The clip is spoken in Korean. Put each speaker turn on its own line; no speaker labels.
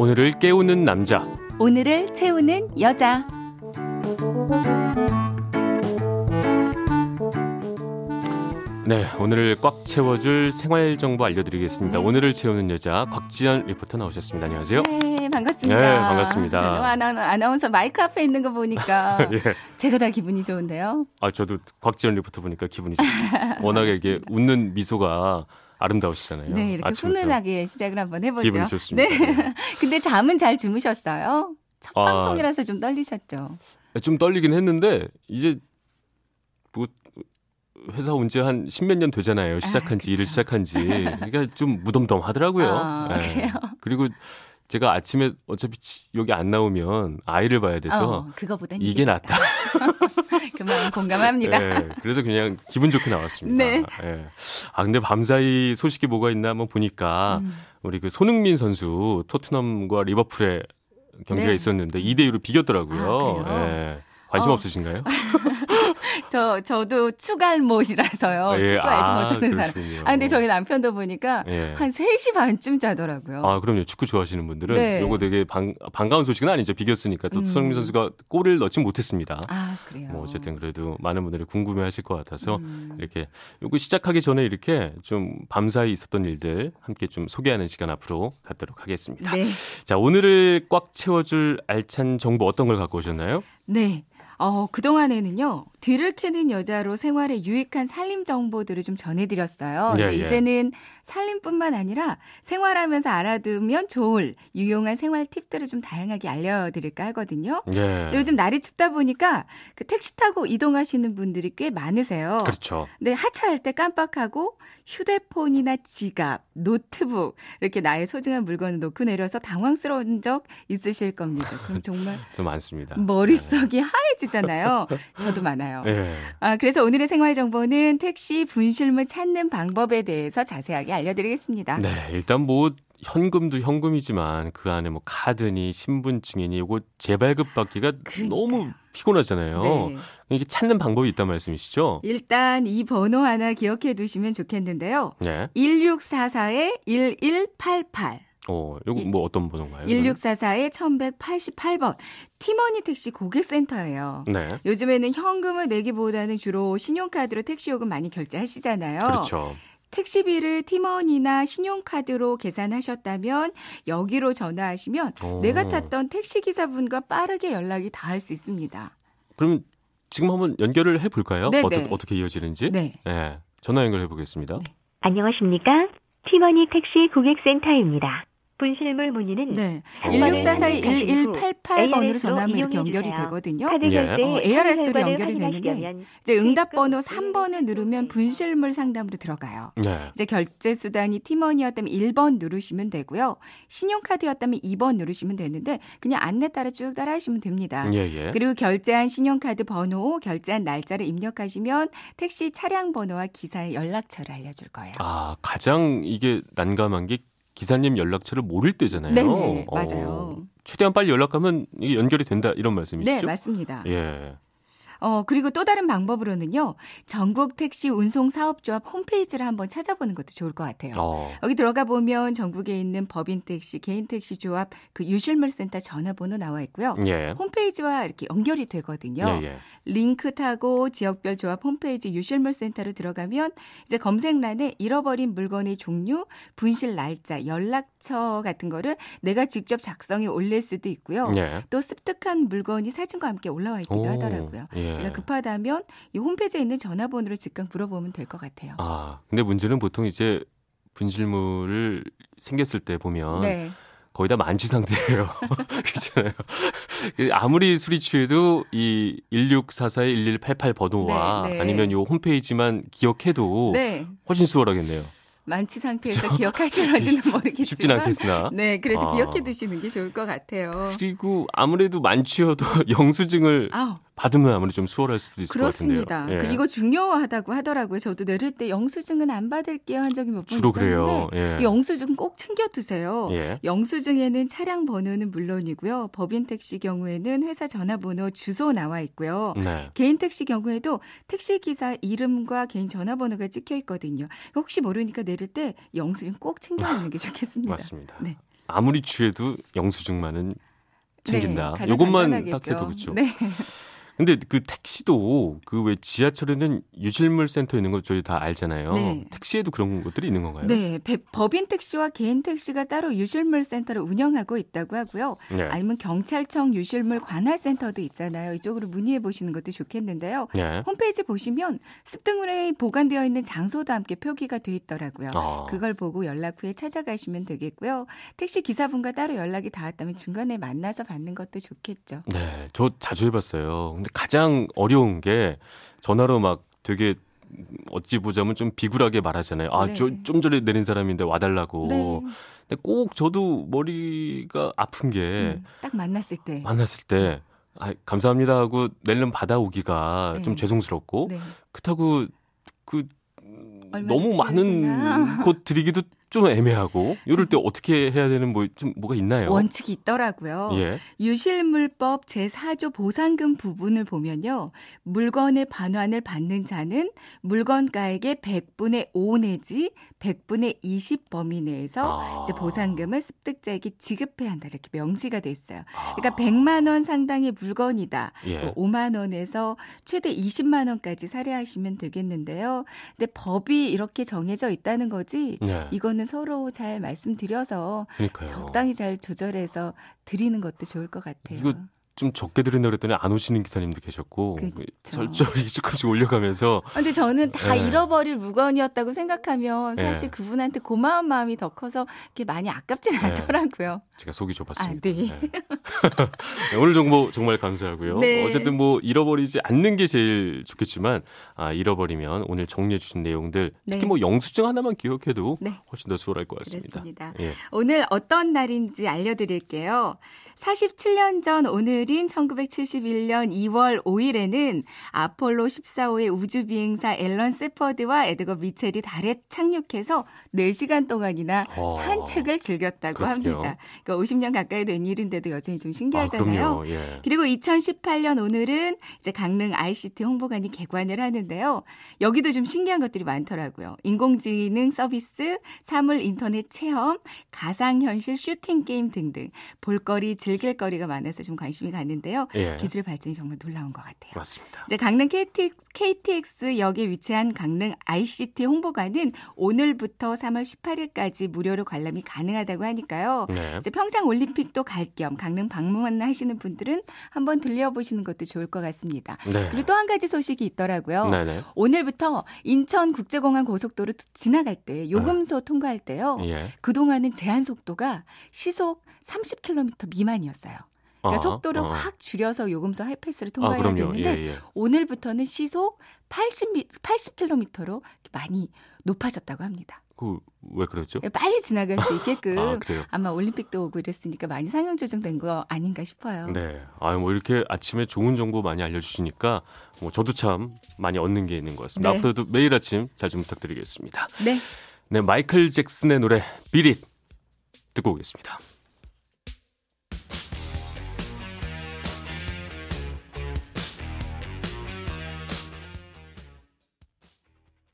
오늘을 깨우는 남자.
오늘을 채우는 여자.
네, 오늘을 꽉 채워줄 생활 정보 알려드리겠습니다.
네.
오늘을 채우는 여자 곽지연 리포터 나오셨습니다. 안녕하세요.
네, 반갑습니다.
네, 반갑습니다.
저도 아나, 아나운서 마이크 앞에 있는 거 보니까
예.
제가 다 기분이 좋은데요.
아, 저도 곽지연 리포터 보니까 기분이 좋습니다. 워낙에 이게 웃는 미소가 아름다우시잖아요.
네, 이렇게
아침부터.
훈훈하게 시작을 한번 해보죠.
기분이 좋습니다.
네. 근데 잠은 잘 주무셨어요? 첫
아.
방송이라서 좀 떨리셨죠?
좀 떨리긴 했는데 이제 뭐 회사 온 지 한 십몇 년 되잖아요. 시작한 지
그쵸.
일을 시작한 지. 그러니까 좀 무덤덤하더라고요.
아,
예.
그래요?
그리고 제가 아침에 어차피 치- 여기 안 나오면 아이를 봐야 돼서
어, 그거보단
이게 낫다.
그 마음 공감합니다.
예, 그래서 그냥 기분 좋게 나왔습니다.
네.
예. 아 근데 밤사이 소식이 뭐가 있나 한번 보니까
음.
우리 그 손흥민 선수 토트넘과 리버풀의 경기가
네.
있었는데 2대 2로 비겼더라고요.
아?
예. 관심
어.
없으신가요?
저, 저도 추갈못이라서
예,
축구 알지
아,
못하는 사람. 아, 근데 저희 남편도 보니까
예.
한 3시 반쯤 자더라고요.
아, 그럼요. 축구 좋아하시는 분들은
네.
요거 되게 반, 반가운 소식은 아니죠. 비겼으니까. 또
음.
손흥민 선수가 골을 넣지 못했습니다.
아, 그래요.
뭐 어쨌든 그래도 많은 분들이 궁금해 하실 것 같아서
음.
이렇게 요거 시작하기 전에 이렇게 좀 밤사이 있었던 일들 함께 좀 소개하는 시간 앞으로 갖도록 하겠습니다.
네.
자, 오늘을 꽉 채워줄 알찬 정보 어떤 걸 갖고 오셨나요?
네. 어, 그동안에는요, 뒤를 캐는 여자로 생활에 유익한 살림 정보들을 좀 전해드렸어요.
예,
근데
예.
이제는 살림뿐만 아니라 생활하면서 알아두면 좋을 유용한 생활 팁들을 좀 다양하게 알려드릴까 하거든요.
예.
요즘 날이 춥다 보니까 그 택시 타고 이동하시는 분들이 꽤 많으세요.
그렇죠.
근데 하차할 때 깜빡하고 휴대폰이나 지갑, 노트북 이렇게 나의 소중한 물건을 놓고 내려서 당황스러운 적 있으실 겁니다. 그럼 정말
좀 많습니다.
머릿속이 하얘지잖아요. 저도 많아요.
예.
아, 그래서 오늘의 생활 정보는 택시 분실물 찾는 방법에 대해서 자세하게 알려드리겠습니다.
네, 일단 뭐 현금도 현금이지만 그 안에 뭐 카드니 신분증이니 이거 재발급 받기가
그러니까요.
너무 피곤하잖아요.
네.
이게 찾는 방법이 있단 말씀이시죠?
일단 이 번호 하나 기억해 두시면 좋겠는데요.
네.
1644-1188.
어, 이- 뭐 어떤 번호인가요?
1644-1188번. 티머니 택시 고객센터예요.
네.
요즘에는 현금을 내기보다는 주로 신용카드로 택시 요금 많이 결제하시잖아요.
그렇죠.
택시비를 티머니나 신용카드로 계산하셨다면 여기로 전화하시면
오.
내가 탔던 택시기사분과 빠르게 연락이 닿을 수 있습니다.
그럼 지금 한번 연결을 해 볼까요?
네,
어떻게
네.
어떻게 이어지는지?
네.
네. 전화 연결해 보겠습니다.
네.
안녕하십니까? 티머니 택시 고객센터입니다. 분실물 문의는
네.
오.
1644-1188번으로 전화하면 이렇게 연결이
주세요.
되거든요.
예.
어, ARS 로
결과를
연결이 되는데 이제 응답번호
지금
3번을 누르면 분실물 상담으로 들어가요.
네.
이제 결제 수단이 티머니였다면 1번 누르시면 되고요. 신용카드였다면 2번 누르시면 되는데 그냥 안내 따라 쭉 따라 하시면 됩니다.
예, 예.
그리고 결제한 신용카드 번호, 결제한 날짜를 입력하시면 택시 차량 번호와 기사의 연락처를 알려줄 거예요.
아, 가장 이게 난감한 게 기사님 연락처를 모를 때잖아요.
네네,
어,
맞아요.
최대한 빨리 연락하면 연결이 된다 이런 말씀이시죠?
네, 맞습니다.
예.
어, 그리고 또 다른 방법으로는요. 전국 택시 운송 사업조합 홈페이지를 한번 찾아보는 것도 좋을 것 같아요.
어.
여기 들어가 보면 전국에 있는 법인 택시, 개인 택시 조합 그 유실물 센터 전화번호 나와 있고요.
예.
홈페이지와 이렇게 연결이 되거든요.
예, 예.
링크 타고 지역별 조합 홈페이지 유실물 센터로 들어가면 이제 검색란에 잃어버린 물건의 종류, 분실 날짜, 연락처 같은 거를 내가 직접 작성해 올릴 수도 있고요.
예.
또 습득한 물건이 사진과 함께 올라와 있기도
오,
하더라고요.
예.
그러니까 급하다면 이 홈페이지에 있는 전화번호를 즉각 물어보면 될 것 같아요.
아, 근데 문제는 보통 이제 분실물을 생겼을 때 보면
네.
거의 다 만취 상태예요. 그렇잖아요. 아무리 술이 취해도 이 1644-1188 번호와
네, 네.
아니면 요 홈페이지만 기억해도
네.
훨씬 수월하겠네요.
만취 상태에서 기억하실런지는 모르겠지만
쉽진 않겠으나.
네, 그래도
아.
기억해 두시는 게 좋을 것 같아요.
그리고 아무래도 만취여도 영수증을
아우,
받으면 아무래도 좀 수월할 수도 있을
그렇습니다.
것 같은데요. 예.
그 이거 중요하다고 하더라고요. 저도 내릴 때 영수증은 안 받을게요 한 적이 몇 번 있었는데
그래요. 예.
이 영수증 꼭 챙겨 두세요.
예.
영수증에는 차량 번호는 물론이고요. 법인 택시 경우에는 회사 전화번호, 주소 나와 있고요.
네.
개인 택시 경우에도 택시 기사 이름과 개인 전화번호가 찍혀 있거든요. 혹시 모르니까 내릴 때 영수증 꼭 챙겨 놓는 게 좋겠습니다.
맞습니다.
네.
아무리 취해도 영수증만은 챙긴다.
네,
요것만. 딱 해도 그렇죠.
네.
근데 그 택시도 그 왜 지하철에는 유실물 센터 있는 거 저희 다 알잖아요.
네.
택시에도 그런 것들이 있는 건가요?
네, 배- 법인 택시와 개인 택시가 따로 유실물 센터를 운영하고 있다고 하고요.
네.
아니면 경찰청 유실물 관할 센터도 있잖아요. 이쪽으로 문의해 보시는 것도 좋겠는데요.
네.
홈페이지 보시면 습등물에 보관되어 있는 장소도 함께 표기가 돼 있더라고요.
아,
그걸 보고 연락 후에 찾아가시면 되겠고요. 택시 기사분과 따로 연락이 닿았다면 중간에 만나서 받는 것도 좋겠죠.
네, 저 자주 해 봤어요. 근데 가장 어려운 게 전화로 막 되게 어찌 보자면 좀 비굴하게 말하잖아요. 아,
네.
저 좀 전에 내린 사람인데 와달라고.
네,
근데 꼭 저도 머리가 아픈 게
음, 딱 만났을 때.
만났을 때 아, 감사합니다 하고 낼름 받아오기가
네.
좀 죄송스럽고
네.
그렇다고 그 너무 많은? 것 드리기도 좀 애매하고 이럴 때 어떻게 해야 되는 뭐 좀 뭐가 있나요?
원칙이 있더라고요.
예.
유실물법 제4조 보상금 부분을 보면요. 물건의 반환을 받는 자는 물건가액의 100분의 5 내지 100분의 20 범위 내에서
아.
이제 보상금을 습득자에게 지급해야 한다 이렇게 명시가 돼 있어요.
아.
그러니까 100만 원 상당의 물건이다.
예.
뭐 5만 원에서 최대 20만 원까지 살해하시면 되겠는데요. 근데 법이 이렇게 정해져 있다는 거지.
네.
이거는 서로 잘 말씀드려서
그러니까요.
적당히 잘 조절해서 드리는 것도 좋을 것 같아요.
좀 적게 드린다 그랬더니 안 오시는 기사님도 계셨고
그쵸.
설정이 조금씩 올려가면서
아, 근데 저는 다
네.
잃어버릴 물건이었다고 생각하면 사실
네.
그분한테 고마운 마음이 더 커서 이렇게 많이 아깝진
네.
않더라고요.
제가 속이 좁았습니다.
아, 네.
네, 오늘 정보 정말 감사하고요.
네.
어쨌든 뭐 잃어버리지 않는 게 제일 좋겠지만 아, 잃어버리면 오늘 정리해 주신 내용들 특히
네.
뭐 영수증 하나만 기억해도
네.
훨씬 더 수월할 것 같습니다. 예.
오늘 어떤 날인지 알려드릴게요. 47년 전 오늘 인 1971년 2월 5일에는 아폴로 14호의 우주 비행사 앨런 세퍼드와 에드거 미첼이 달에 착륙해서 4시간 동안이나
어.
산책을 즐겼다고
그렇군요.
합니다. 그러니까 50년 가까이 된 일인데도 여전히 좀
아,
신기하잖아요.
그럼요. 예.
그리고 2018년 오늘은 이제 강릉 ICT 홍보관이 개관을 하는데요. 여기도 좀 신기한 것들이 많더라고요. 인공지능 서비스, 사물 인터넷 체험, 가상현실 슈팅 게임 등등 볼거리, 즐길 거리가 많아서 좀 관심이 갔는데요.
예.
기술 발전이 정말 놀라운 것 같아요.
맞습니다.
이제 강릉 KT, KTX역에 위치한 강릉 ICT 홍보관은 오늘부터 3월 18일까지 무료로 관람이 가능하다고 하니까요.
네.
이제 평창 올림픽도 갈 겸 강릉 방문하시는 분들은 한번 들려보시는 것도 좋을 것 같습니다.
네.
그리고 또 한 가지 소식이 있더라고요.
네네.
오늘부터 인천 국제공항 고속도로 지나갈 때 요금소 통과할 때요.
예.
그동안은 제한 속도가 시속 30km 미만이었어요. 그러니까
아,
속도를
어.
확 줄여서 요금소 하이패스를
아,
통과해야
그럼요.
되는데
예, 예.
오늘부터는 시속 80, 80km로 많이 높아졌다고 합니다.
그왜 그랬죠?
빨리 지나갈 수 있게끔
아.
아마 올림픽도 오고 이랬으니까 많이 상향 조정된 거 아닌가 싶어요.
네. 아, 뭐 이렇게 아침에 좋은 정보 많이 알려주시니까 뭐 저도 참 많이 얻는 게 있는 것 같습니다.
네.
앞으로도 매일 아침 잘 좀 부탁드리겠습니다.
네.
네, 마이클 잭슨의 노래 비릿 듣고 오겠습니다.